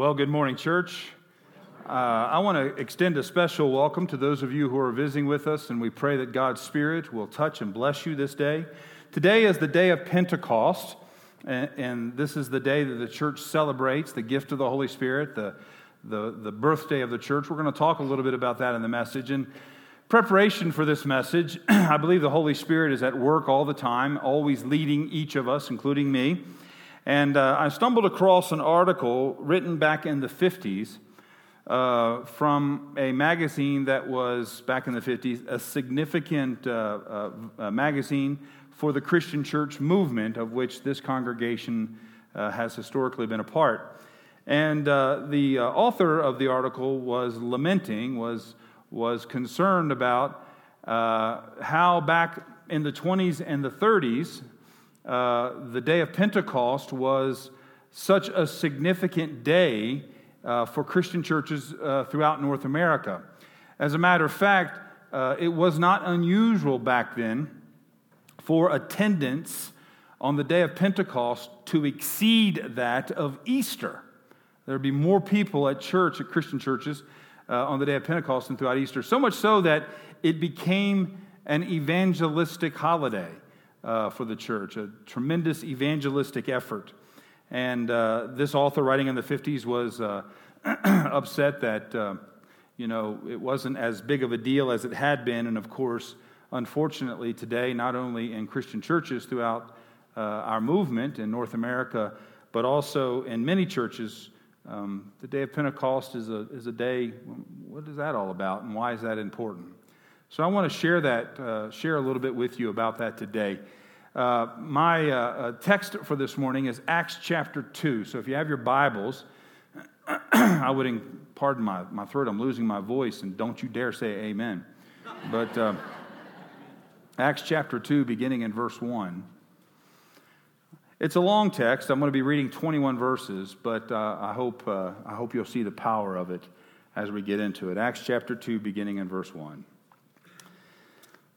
Well, good morning, church. Uh, I want to extend a special welcome to those of you who are visiting with us, and we pray that God's Spirit will touch and bless you this day. Today is the day of Pentecost, and, and this is the day that the church celebrates the gift of the Holy Spirit, the, the, the birthday of the church. We're going to talk a little bit about that in the message. And preparation for this message, I believe the Holy Spirit is at work all the time, always leading each of us, including me. And uh, I stumbled across an article written back in the 50s uh, from a magazine that was, back in the 50s, a significant uh, uh magazine for the Christian church movement, of which this congregation uh, has historically been a part. And uh, the author of the article was lamenting, was, was concerned about how back in the 20s and the 30s, uh, the day of Pentecost was such a significant day uh, for Christian churches uh, throughout North America. As a matter of fact, uh, it was not unusual back then for attendance on the day of Pentecost to exceed that of Easter. There would be more people at church, at Christian churches, uh, on the day of Pentecost than throughout Easter. So much so that it became an evangelistic holiday uh, for the church, a tremendous evangelistic effort. And uh, this author, writing in the 50s, was uh, upset that, uh, you know, it wasn't as big of a deal as it had been. And of course, unfortunately, today, not only in Christian churches throughout uh, our movement in North America, but also in many churches, um, the day of Pentecost is a, is a day, what is that all about, and why is that important? So I want to share that, uh, share a little bit with you about that today. Uh, my uh, uh text for this morning is Acts chapter 2. So if you have your Bibles, I would, pardon my, my throat, I'm losing my voice, and don't you dare say amen. But uh, Acts chapter 2, beginning in verse 1. It's a long text. I'm going to be reading 21 verses, but uh, I, hope, I hope you'll see the power of it as we get into it. Acts chapter 2, beginning in verse 1.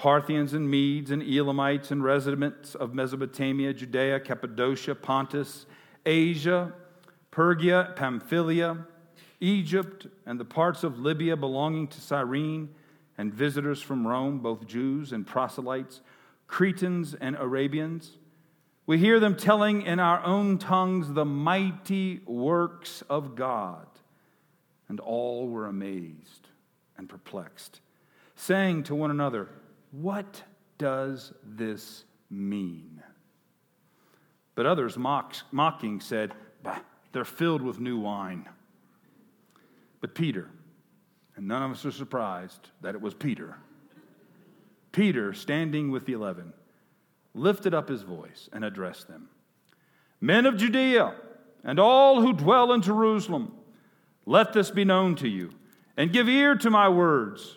Parthians and Medes and Elamites and residents of Mesopotamia, Judea, Cappadocia, Pontus, Asia, Phrygia, Pamphylia, Egypt, and the parts of Libya belonging to Cyrene, and visitors from Rome, both Jews and proselytes, Cretans and Arabians. We hear them telling in our own tongues the mighty works of God. And all were amazed and perplexed, saying to one another, what does this mean? But others mock, mocking said, bah, They're filled with new wine. But Peter, and none of us are surprised that it was Peter, Peter, standing with the eleven, lifted up his voice and addressed them Men of Judea, and all who dwell in Jerusalem, let this be known to you, and give ear to my words.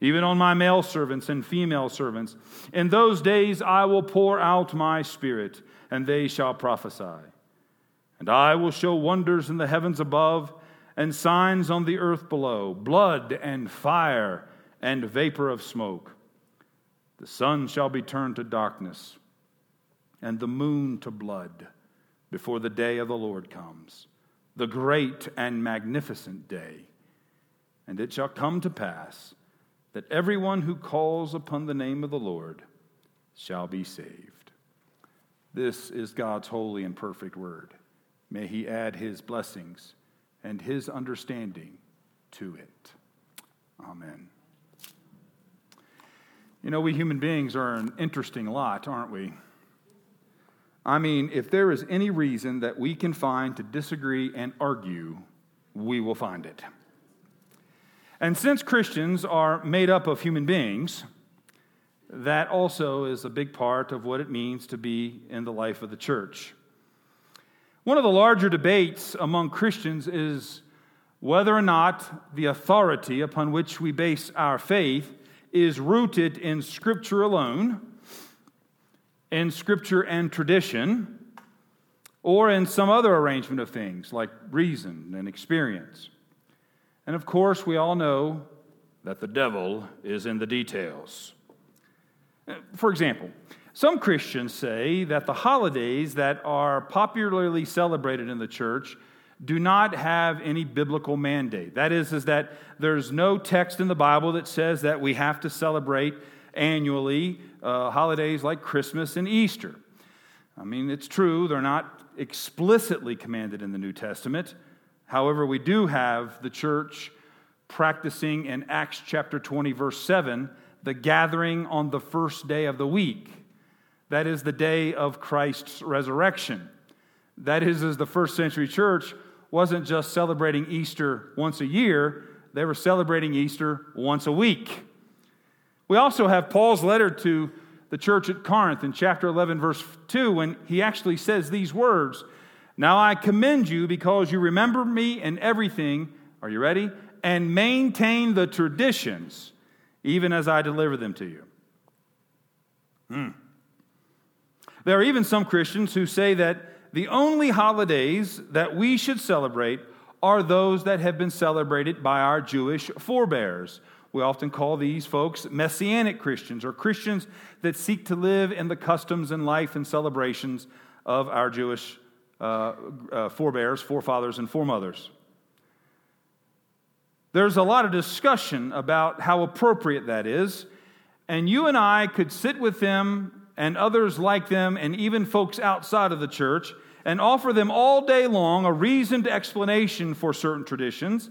even on my male servants and female servants. In those days I will pour out my spirit, and they shall prophesy. And I will show wonders in the heavens above and signs on the earth below blood and fire and vapor of smoke. The sun shall be turned to darkness, and the moon to blood before the day of the Lord comes, the great and magnificent day. And it shall come to pass that everyone who calls upon the name of the Lord shall be saved. This is God's holy and perfect word. May He add His blessings and His understanding to it. Amen. You know, we human beings are an interesting lot, aren't we? I mean, if there is any reason that we can find to disagree and argue, we will find it. And since Christians are made up of human beings, that also is a big part of what it means to be in the life of the church. One of the larger debates among Christians is whether or not the authority upon which we base our faith is rooted in Scripture alone in scripture and tradition or in some other arrangement of things like reason and experience. And of course, we all know that the devil is in the details. For example, some Christians say that the holidays that are popularly celebrated in the church do not have any biblical mandate. That is, is that there's no text in the Bible that says that we have to celebrate annually uh, holidays like Christmas and Easter. I mean, it's true, they're not explicitly commanded in the New Testament. However, we do have the church practicing in Acts chapter 20, verse 7, the gathering on the first day of the week. That is the day of Christ's resurrection. That is, as the first century church wasn't just celebrating Easter once a year, they were celebrating Easter once a week. We also have Paul's letter to the church at Corinth in chapter 11, verse 2, when he actually says these words Now I commend you because you remember me in everything. Are you ready? And maintain the traditions, even as I deliver them to you. Hmm. There are even some Christians who say that the only holidays that we should celebrate are those that have been celebrated by our Jewish forebears we often call these folks messianic Christians or Christians that seek to live in the customs and life and celebrations of our Jewish uh, uh, forebears, forefathers, and foremothers. There's a lot of discussion about how appropriate that is, and you and I could sit with them and others like them, and even folks outside of the church, and offer them all day long a reasoned explanation for certain traditions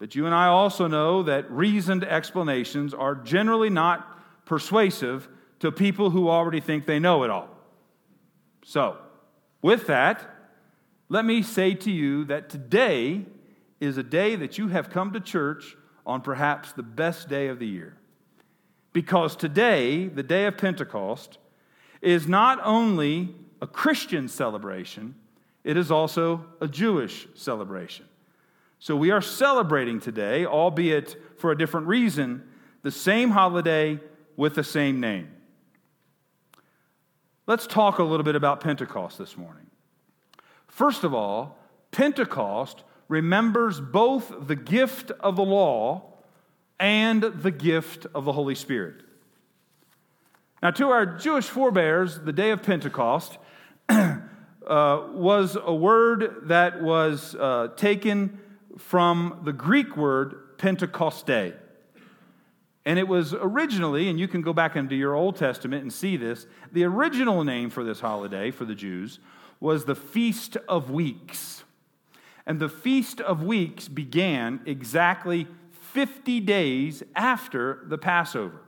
but you and I also know that reasoned explanations are generally not persuasive to people who already think they know it all. So, with that, let me say to you that today is a day that you have come to church on perhaps the best day of the year. Because today, the day of Pentecost, is not only a Christian celebration, it is also a Jewish celebration. So we are celebrating today, albeit for a different reason, the same holiday with the same name. Let's talk a little bit about Pentecost this morning. First of all, Pentecost remembers both the gift of the law and the gift of the Holy Spirit. Now, to our Jewish forebears, the day of Pentecost uh, was a word that was uh, taken from the Greek word Pentecoste. And it was originally, and you can go back into your Old Testament and see this, the original name for this holiday for the Jews was the Feast of Weeks. And the Feast of Weeks began exactly 50 days after the Passover.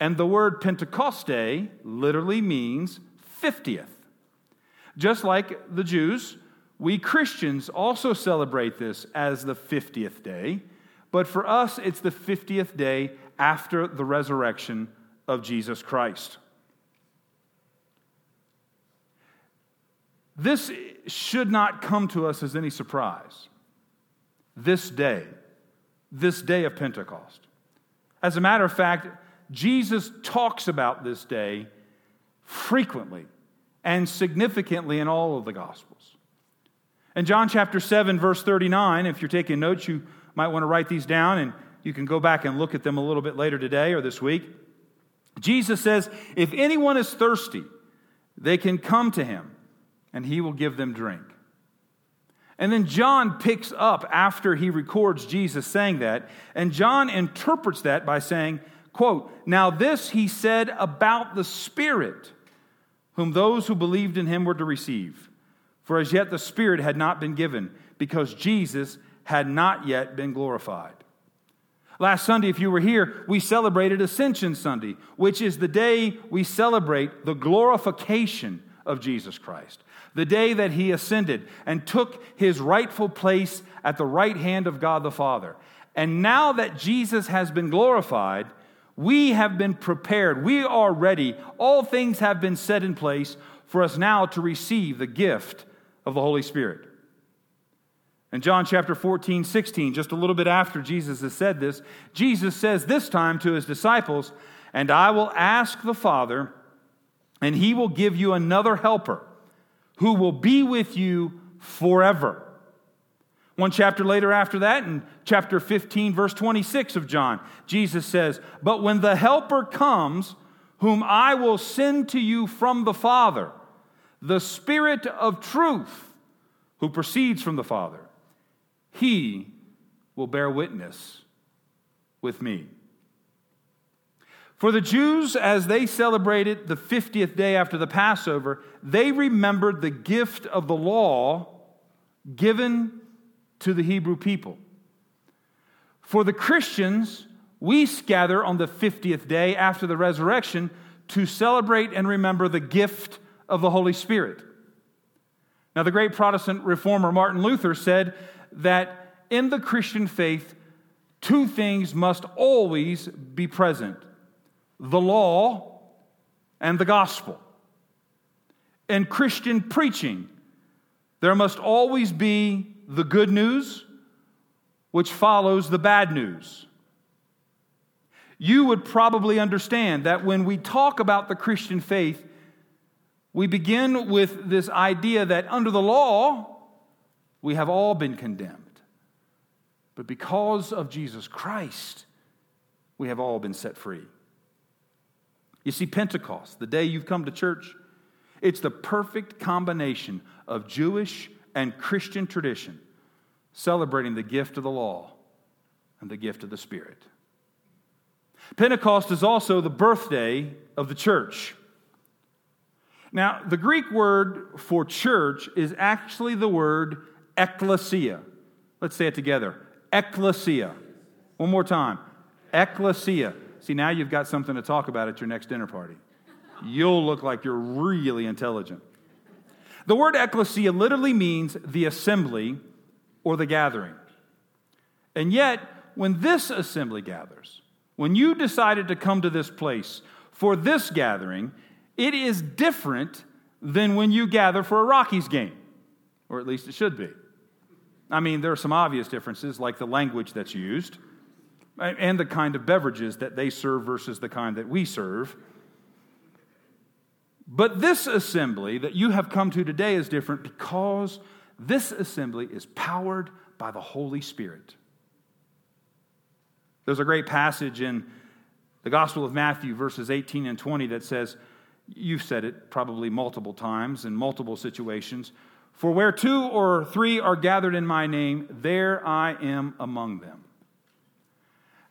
And the word Pentecoste literally means 50th. Just like the Jews we Christians also celebrate this as the 50th day, but for us, it's the 50th day after the resurrection of Jesus Christ. This should not come to us as any surprise. This day, this day of Pentecost. As a matter of fact, Jesus talks about this day frequently and significantly in all of the Gospels. In John chapter 7, verse 39, if you're taking notes, you might want to write these down and you can go back and look at them a little bit later today or this week. Jesus says, If anyone is thirsty, they can come to him and he will give them drink. And then John picks up after he records Jesus saying that, and John interprets that by saying, quote, Now this he said about the Spirit, whom those who believed in him were to receive. For as yet the Spirit had not been given, because Jesus had not yet been glorified. Last Sunday, if you were here, we celebrated Ascension Sunday, which is the day we celebrate the glorification of Jesus Christ the day that he ascended and took his rightful place at the right hand of God the Father. And now that Jesus has been glorified, we have been prepared. We are ready. All things have been set in place for us now to receive the gift of the Holy Spirit. In John chapter 14, 16, just a little bit after Jesus has said this, Jesus says this time to his disciples, And I will ask the Father, and he will give you another helper who will be with you forever. One chapter later, after that, in chapter 15, verse 26 of John, Jesus says, But when the Helper comes, whom I will send to you from the Father, the Spirit of truth, who proceeds from the Father, he will bear witness with me. For the Jews, as they celebrated the 50th day after the Passover, they remembered the gift of the law given to the Hebrew people. For the Christians, we gather on the 50th day after the resurrection to celebrate and remember the gift of the Holy Spirit. Now, the great Protestant reformer Martin Luther said that in the Christian faith, two things must always be present the law, and the gospel. In Christian preaching, there must always be the good news, which follows the bad news. You would probably understand that when we talk about the Christian faith, we begin with this idea that under the law, we have all been condemned. But because of Jesus Christ, we have all been set free. You see, Pentecost, the day you've come to church, it's the perfect combination of Jewish and Christian tradition celebrating the gift of the law and the gift of the Spirit. Pentecost is also the birthday of the church. Now, the Greek word for church is actually the word ecclesia. Let's say it together ecclesia. One more time ecclesia. See, now you've got something to talk about at your next dinner party. You'll look like you're really intelligent. The word ecclesia literally means the assembly or the gathering. And yet, when this assembly gathers, when you decided to come to this place for this gathering, it is different than when you gather for a Rockies game, or at least it should be. I mean, there are some obvious differences, like the language that's used and the kind of beverages that they serve versus the kind that we serve. But this assembly that you have come to today is different because this assembly is powered by the Holy Spirit. There's a great passage in the Gospel of Matthew, verses 18 and 20, that says, You've said it probably multiple times in multiple situations. For where two or three are gathered in my name, there I am among them.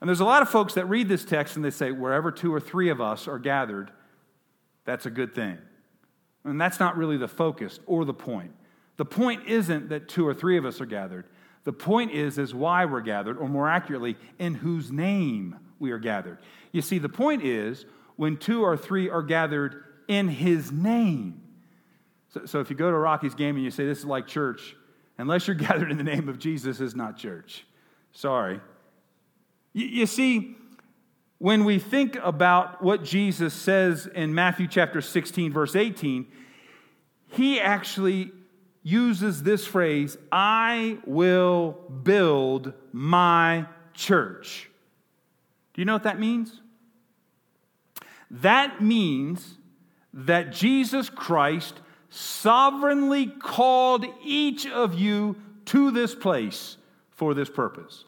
And there's a lot of folks that read this text and they say, wherever two or three of us are gathered, that's a good thing. And that's not really the focus or the point. The point isn't that two or three of us are gathered. The point is, is why we're gathered, or more accurately, in whose name we are gathered. You see, the point is when two or three are gathered in his name. So, so if you go to Rockies game and you say this is like church, unless you're gathered in the name of Jesus, is not church. Sorry, you see, when we think about what Jesus says in Matthew chapter 16, verse 18, he actually uses this phrase I will build my church. Do you know what that means? That means that Jesus Christ sovereignly called each of you to this place for this purpose.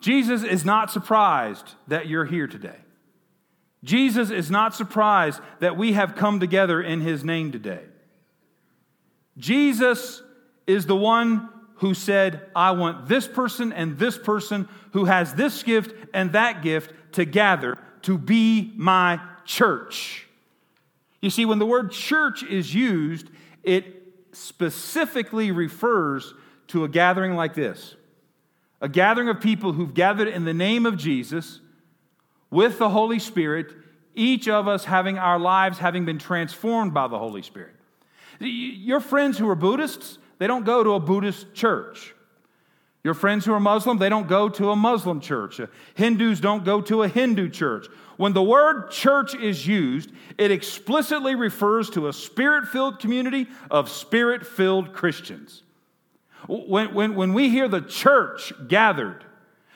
Jesus is not surprised that you're here today. Jesus is not surprised that we have come together in his name today. Jesus is the one who said, I want this person and this person who has this gift and that gift to gather to be my church. You see, when the word church is used, it specifically refers to a gathering like this a gathering of people who've gathered in the name of Jesus with the Holy Spirit, each of us having our lives having been transformed by the Holy Spirit. Your friends who are Buddhists, they don't go to a Buddhist church. Your friends who are Muslim, they don't go to a Muslim church. Uh, Hindus don't go to a Hindu church. When the word church is used, it explicitly refers to a spirit filled community of spirit filled Christians. When, when, when we hear the church gathered,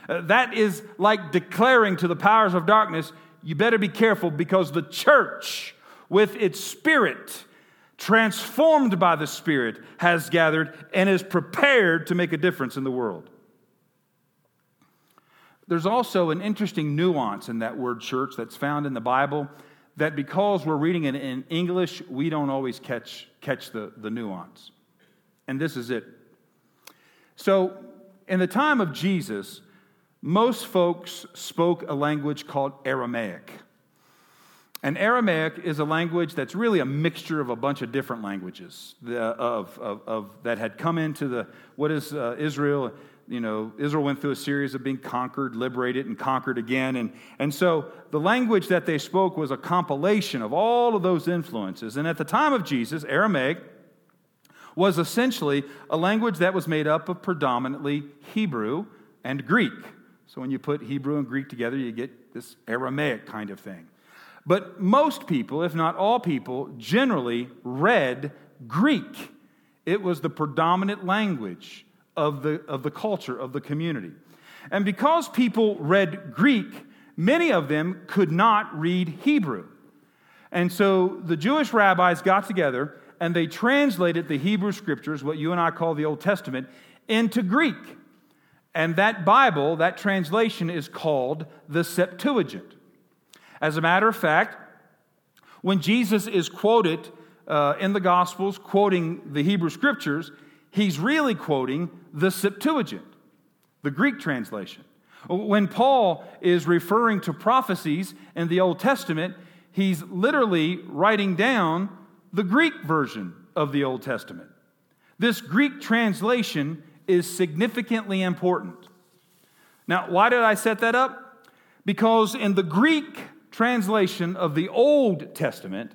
uh, that is like declaring to the powers of darkness, you better be careful because the church, with its spirit, transformed by the Spirit, has gathered and is prepared to make a difference in the world. There's also an interesting nuance in that word church that's found in the Bible that because we're reading it in English, we don't always catch, catch the, the nuance. And this is it. So, in the time of Jesus, most folks spoke a language called Aramaic. And Aramaic is a language that's really a mixture of a bunch of different languages of, of, of, that had come into the, what is uh, Israel? you know, Israel went through a series of being conquered, liberated, and conquered again. And, and so the language that they spoke was a compilation of all of those influences. And at the time of Jesus, Aramaic was essentially a language that was made up of predominantly Hebrew and Greek. So when you put Hebrew and Greek together, you get this Aramaic kind of thing. But most people, if not all people, generally read Greek. It was the predominant language of the, of the culture, of the community. And because people read Greek, many of them could not read Hebrew. And so the Jewish rabbis got together and they translated the Hebrew scriptures, what you and I call the Old Testament, into Greek. And that Bible, that translation, is called the Septuagint. As a matter of fact, when Jesus is quoted uh, in the Gospels, quoting the Hebrew scriptures, he's really quoting the Septuagint, the Greek translation. When Paul is referring to prophecies in the Old Testament, he's literally writing down the Greek version of the Old Testament. This Greek translation is significantly important. Now, why did I set that up? Because in the Greek translation of the Old Testament,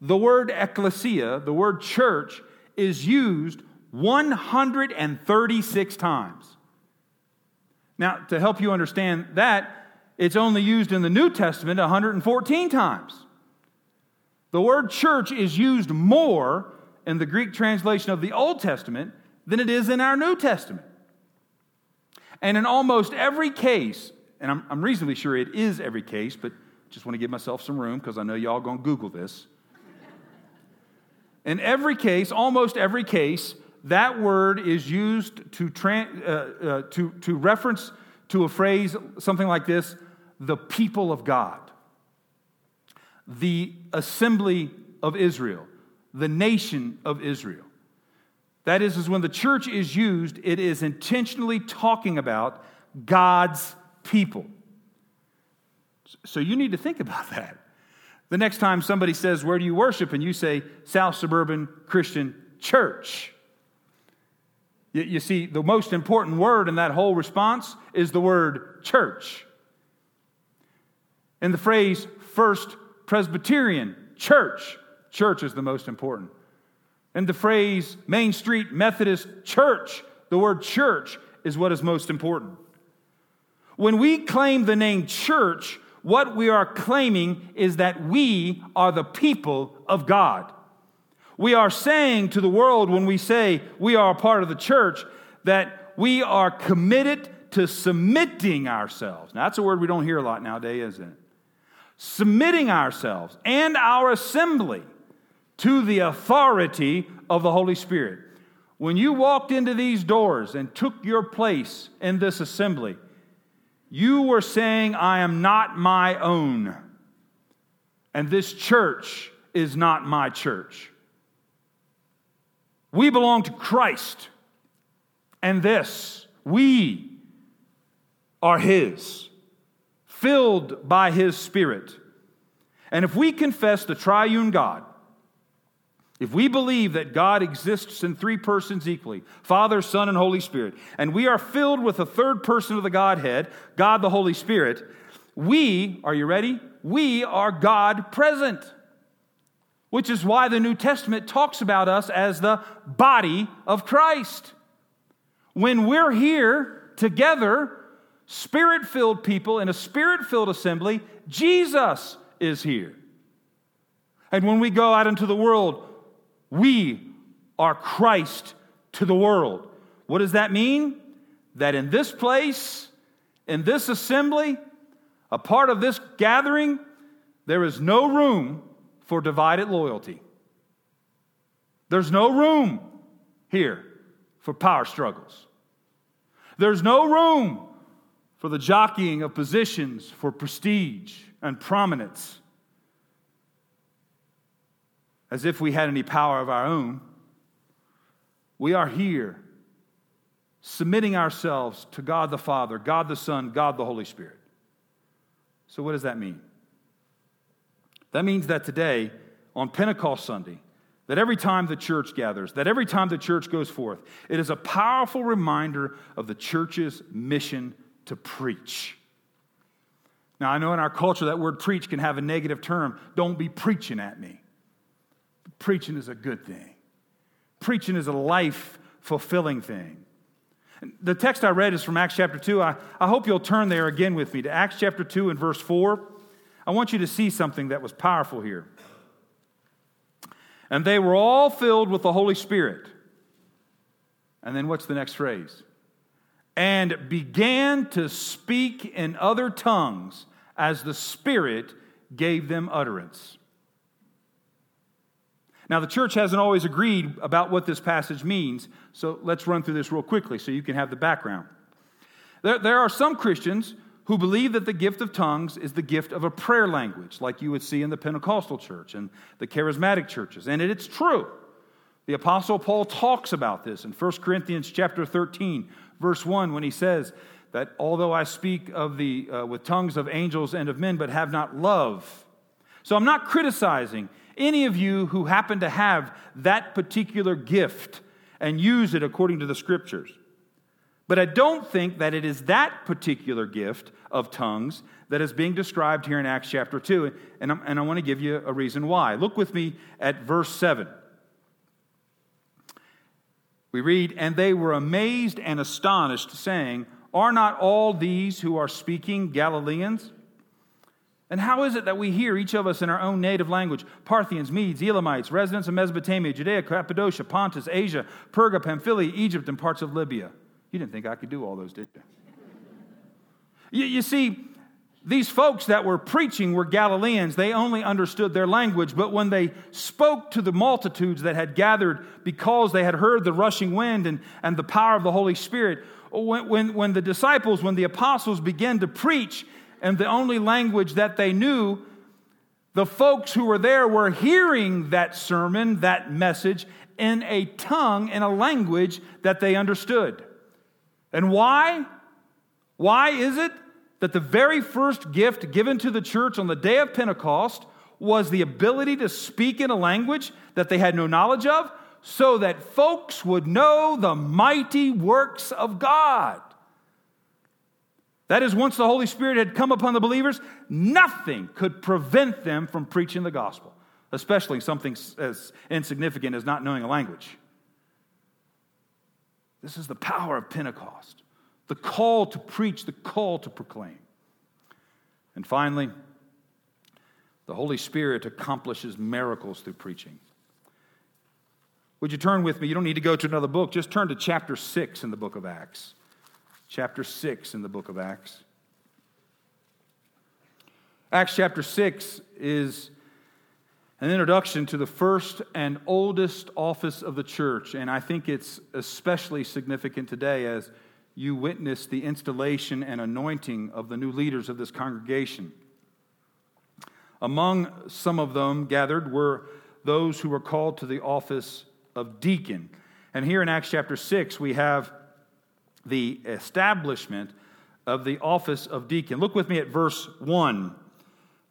the word ecclesia, the word church, is used 136 times. Now, to help you understand that, it's only used in the New Testament 114 times. The word church is used more in the Greek translation of the Old Testament than it is in our New Testament. And in almost every case, and I'm, I'm reasonably sure it is every case, but just want to give myself some room because I know y'all going to Google this. In every case, almost every case, that word is used to, tra- uh, uh, to, to reference to a phrase, something like this the people of God, the assembly of Israel, the nation of Israel. That is, is when the church is used, it is intentionally talking about God's people. So you need to think about that. The next time somebody says, Where do you worship? and you say, South Suburban Christian Church. You, see, the most important word in that whole response is the word church. In the phrase First Presbyterian Church, church is the most important. And the phrase Main Street Methodist Church, the word church is what is most important. When we claim the name church, what we are claiming is that we are the people of God. We are saying to the world when we say we are a part of the church that we are committed to submitting ourselves. Now, that's a word we don't hear a lot nowadays, isn't it? Submitting ourselves and our assembly to the authority of the Holy Spirit. When you walked into these doors and took your place in this assembly, you were saying, I am not my own. And this church is not my church. We belong to Christ. And this, we are His, filled by His Spirit. And if we confess the triune God, if we believe that God exists in three persons equally Father, Son, and Holy Spirit, and we are filled with the third person of the Godhead, God the Holy Spirit, we, are you ready? We are God present. Which is why the New Testament talks about us as the body of Christ. When we're here together, spirit filled people in a spirit filled assembly, Jesus is here. And when we go out into the world, we are Christ to the world. What does that mean? That in this place, in this assembly, a part of this gathering, there is no room for divided loyalty. There's no room here for power struggles. There's no room for the jockeying of positions for prestige and prominence as if we had any power of our own. We are here submitting ourselves to God the Father, God the Son, God the Holy Spirit. So, what does that mean? That means that today, on Pentecost Sunday, that every time the church gathers, that every time the church goes forth, it is a powerful reminder of the church's mission to preach. Now, I know in our culture that word preach can have a negative term. Don't be preaching at me. Preaching is a good thing, preaching is a life fulfilling thing. The text I read is from Acts chapter 2. I, I hope you'll turn there again with me to Acts chapter 2 and verse 4. I want you to see something that was powerful here. And they were all filled with the Holy Spirit. And then what's the next phrase? And began to speak in other tongues as the Spirit gave them utterance. Now, the church hasn't always agreed about what this passage means, so let's run through this real quickly so you can have the background. There, there are some Christians who believe that the gift of tongues is the gift of a prayer language, like you would see in the Pentecostal church and the charismatic churches. And it's true. The apostle Paul talks about this in 1 Corinthians chapter 13, verse 1, when he says that although I speak of the uh, with tongues of angels and of men, but have not love. So I'm not criticizing any of you who happen to have that particular gift and use it according to the scriptures. But I don't think that it is that particular gift of tongues that is being described here in Acts chapter 2. And, and i want to give you a reason why. Look with me at verse 7. We read, And they were amazed and astonished, saying, Are not all these who are speaking Galileans? And how is it that we hear each of us in our own native language Parthians, Medes, Elamites, residents of Mesopotamia, Judea, Cappadocia, Pontus, Asia, Perga, Pamphylia, Egypt, and parts of Libya? You didn't think I could do all those, did you? you, you see, these folks that were preaching were Galileans. They only understood their language, but when they spoke to the multitudes that had gathered because they had heard the rushing wind and, and the power of the Holy Spirit, when, when, when the disciples, when the apostles began to preach, and the only language that they knew, the folks who were there were hearing that sermon, that message, in a tongue, in a language that they understood. And why? Why is it that the very first gift given to the church on the day of Pentecost was the ability to speak in a language that they had no knowledge of, so that folks would know the mighty works of God? That is, once the Holy Spirit had come upon the believers, nothing could prevent them from preaching the gospel, especially something as insignificant as not knowing a language. This is the power of Pentecost the call to preach, the call to proclaim. And finally, the Holy Spirit accomplishes miracles through preaching. Would you turn with me? You don't need to go to another book, just turn to chapter 6 in the book of Acts chapter 6 in the book of Acts. Acts chapter 6 is an introduction to the first and oldest office of the church, and I think it's especially significant today as you witnessed the installation and anointing of the new leaders of this congregation. Among some of them gathered were those who were called to the office of deacon. And here in Acts chapter 6, we have the establishment of the office of deacon. Look with me at verse 1.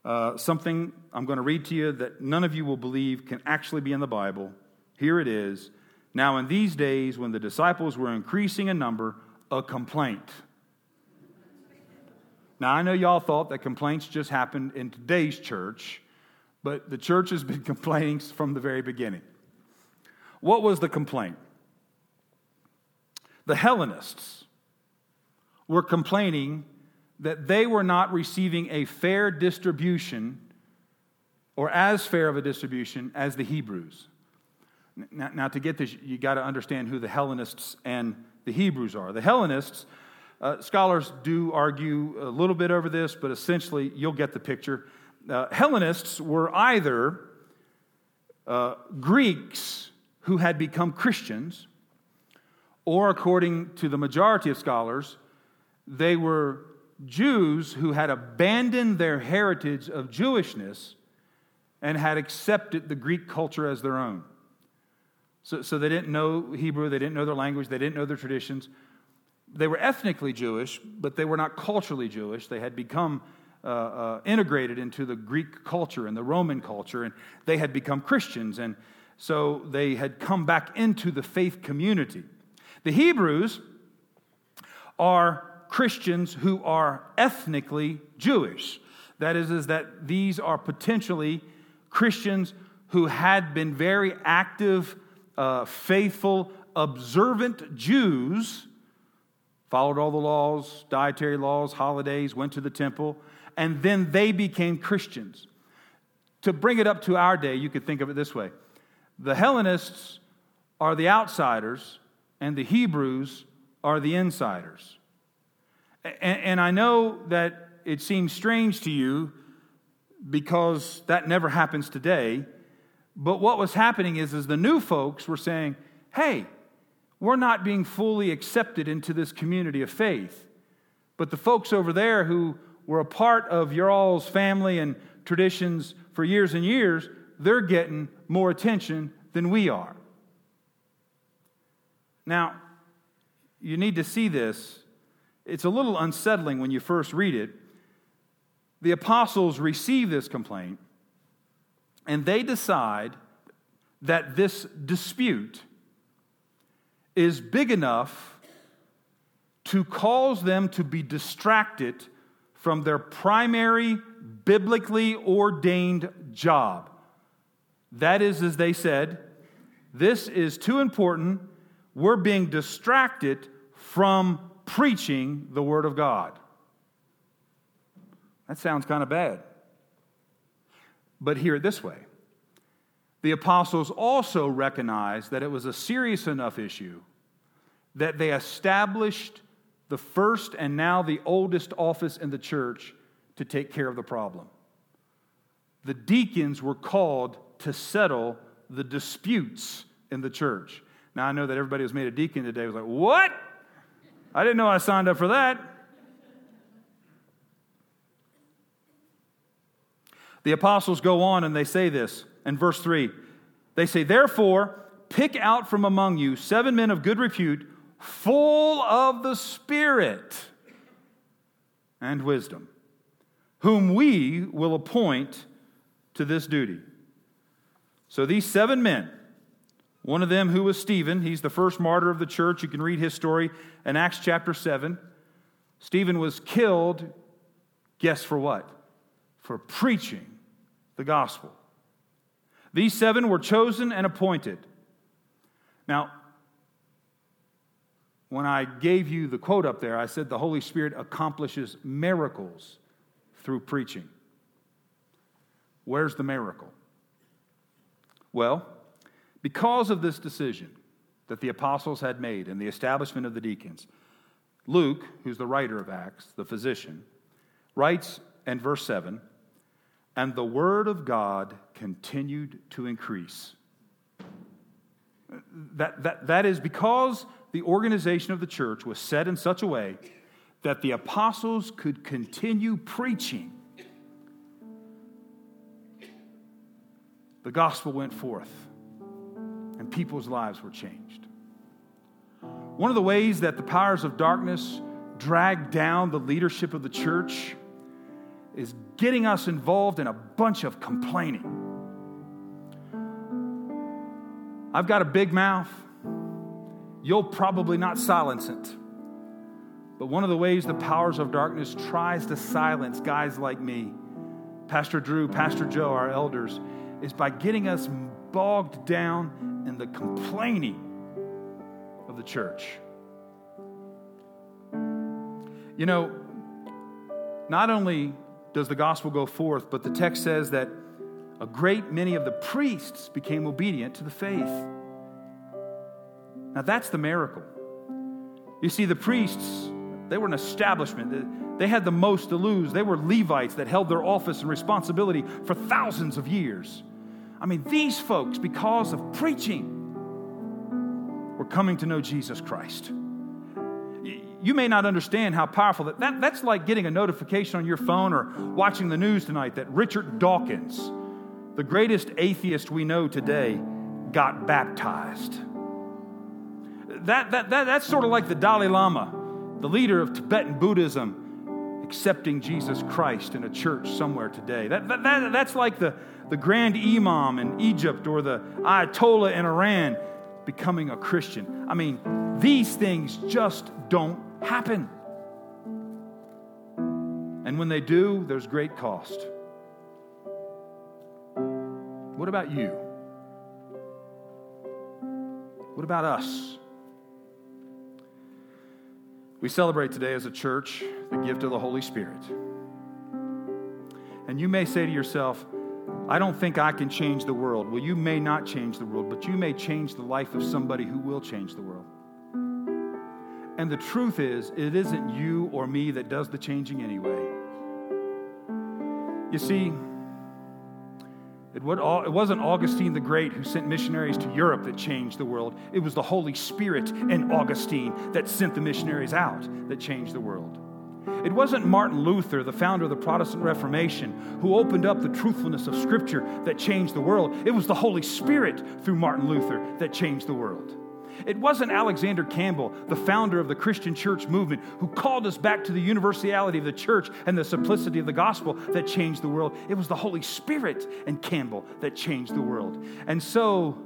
Uh, something I'm going to read to you that none of you will believe can actually be in the Bible. Here it is. Now, in these days, when the disciples were increasing in number, a complaint. Now, I know y'all thought that complaints just happened in today's church, but the church has been complaining from the very beginning. What was the complaint? The Hellenists were complaining that they were not receiving a fair distribution or as fair of a distribution as the Hebrews. Now, now to get this, you got to understand who the Hellenists and the Hebrews are. The Hellenists, uh, scholars do argue a little bit over this, but essentially you'll get the picture. Uh, Hellenists were either uh, Greeks who had become Christians, or according to the majority of scholars, they were Jews who had abandoned their heritage of Jewishness and had accepted the Greek culture as their own. So, so they didn't know Hebrew, they didn't know their language, they didn't know their traditions. They were ethnically Jewish, but they were not culturally Jewish. They had become uh, uh, integrated into the Greek culture and the Roman culture, and they had become Christians, and so they had come back into the faith community. The Hebrews are Christians who are ethnically Jewish. That is, is that these are potentially Christians who had been very active, uh, faithful, observant Jews, followed all the laws, dietary laws, holidays, went to the temple, and then they became Christians. To bring it up to our day, you could think of it this way the Hellenists are the outsiders, and the Hebrews are the insiders. And, and I know that it seems strange to you because that never happens today. But what was happening is, is the new folks were saying, hey, we're not being fully accepted into this community of faith. But the folks over there who were a part of your all's family and traditions for years and years, they're getting more attention than we are. Now, you need to see this it's a little unsettling when you first read it. The apostles receive this complaint and they decide that this dispute is big enough to cause them to be distracted from their primary biblically ordained job. That is, as they said, this is too important. We're being distracted from preaching the Word of God. That sounds kind of bad. But hear it this way the apostles also recognized that it was a serious enough issue that they established the first and now the oldest office in the church to take care of the problem. The deacons were called to settle the disputes in the church. Now, I know that everybody who's made a deacon today was like, What? I didn't know I signed up for that. The apostles go on and they say this in verse 3. They say, Therefore, pick out from among you seven men of good repute, full of the Spirit and wisdom, whom we will appoint to this duty. So these seven men, one of them who was Stephen, he's the first martyr of the church. You can read his story in Acts chapter 7. Stephen was killed, guess for what? For preaching the gospel. These seven were chosen and appointed. Now, when I gave you the quote up there, I said the Holy Spirit accomplishes miracles through preaching. Where's the miracle? Well, because of this decision that the apostles had made and the establishment of the deacons, Luke, who's the writer of Acts, the physician, writes in verse 7 and the word of God continued to increase. That, that, that is because the organization of the church was set in such a way that the apostles could continue preaching the gospel went forth and people's lives were changed. One of the ways that the powers of darkness dragged down the leadership of the church is getting us involved in a bunch of complaining. I've got a big mouth. You'll probably not silence it. But one of the ways the powers of darkness tries to silence guys like me, Pastor Drew, Pastor Joe, our elders, is by getting us bogged down in the complaining of the church. You know, not only does the gospel go forth, but the text says that a great many of the priests became obedient to the faith. Now, that's the miracle. You see, the priests, they were an establishment. They had the most to lose. They were Levites that held their office and responsibility for thousands of years. I mean, these folks, because of preaching, were coming to know Jesus Christ. You may not understand how powerful that, that that's like getting a notification on your phone or watching the news tonight that Richard Dawkins, the greatest atheist we know today, got baptized. That, that, that, that's sort of like the Dalai Lama, the leader of Tibetan Buddhism, accepting Jesus Christ in a church somewhere today. That, that, that, that's like the, the Grand Imam in Egypt or the Ayatollah in Iran becoming a Christian. I mean, these things just don't happen. And when they do, there's great cost. What about you? What about us? We celebrate today as a church the gift of the Holy Spirit. And you may say to yourself, I don't think I can change the world. Well, you may not change the world, but you may change the life of somebody who will change the world. And the truth is, it isn't you or me that does the changing anyway. You see, it wasn't Augustine the Great who sent missionaries to Europe that changed the world. It was the Holy Spirit in Augustine that sent the missionaries out that changed the world. It wasn't Martin Luther, the founder of the Protestant Reformation, who opened up the truthfulness of Scripture that changed the world. It was the Holy Spirit through Martin Luther that changed the world. It wasn't Alexander Campbell, the founder of the Christian church movement, who called us back to the universality of the church and the simplicity of the gospel that changed the world. It was the Holy Spirit and Campbell that changed the world. And so,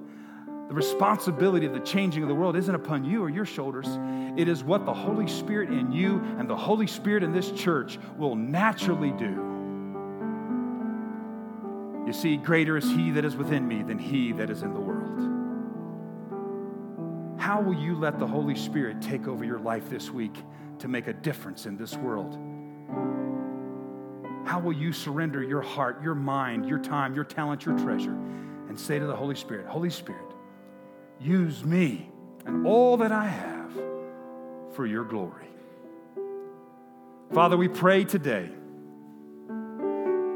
the responsibility of the changing of the world isn't upon you or your shoulders. It is what the Holy Spirit in you and the Holy Spirit in this church will naturally do. You see, greater is He that is within me than He that is in the world. How will you let the Holy Spirit take over your life this week to make a difference in this world? How will you surrender your heart, your mind, your time, your talent, your treasure, and say to the Holy Spirit, Holy Spirit, use me and all that I have for your glory? Father, we pray today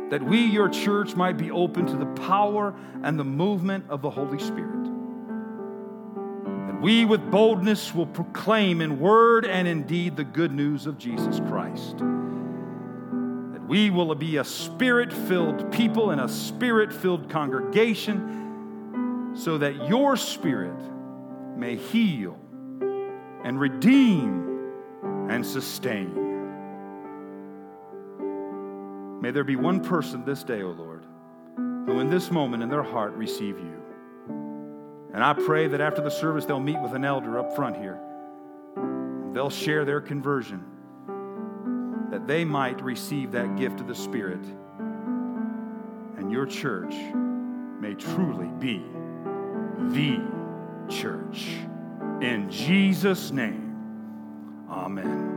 that we, your church, might be open to the power and the movement of the Holy Spirit we with boldness will proclaim in word and in deed the good news of Jesus Christ. That we will be a spirit filled people and a spirit filled congregation so that your spirit may heal and redeem and sustain. May there be one person this day, O Lord, who in this moment in their heart receive you. And I pray that after the service, they'll meet with an elder up front here. They'll share their conversion, that they might receive that gift of the Spirit. And your church may truly be the church. In Jesus' name, amen.